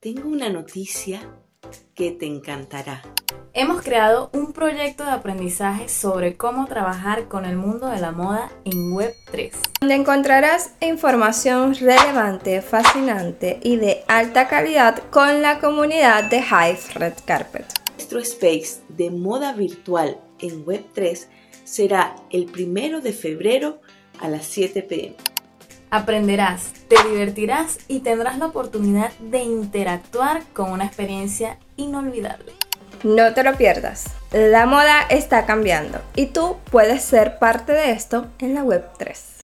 Tengo una noticia que te encantará. Hemos creado un proyecto de aprendizaje sobre cómo trabajar con el mundo de la moda en Web3. Donde encontrarás información relevante, fascinante y de alta calidad con la comunidad de Hive Red Carpet. Nuestro space de moda virtual en Web3 será el primero de febrero a las 7 pm. Aprenderás, te divertirás y tendrás la oportunidad de interactuar con una experiencia inolvidable. No te lo pierdas. La moda está cambiando y tú puedes ser parte de esto en la web 3.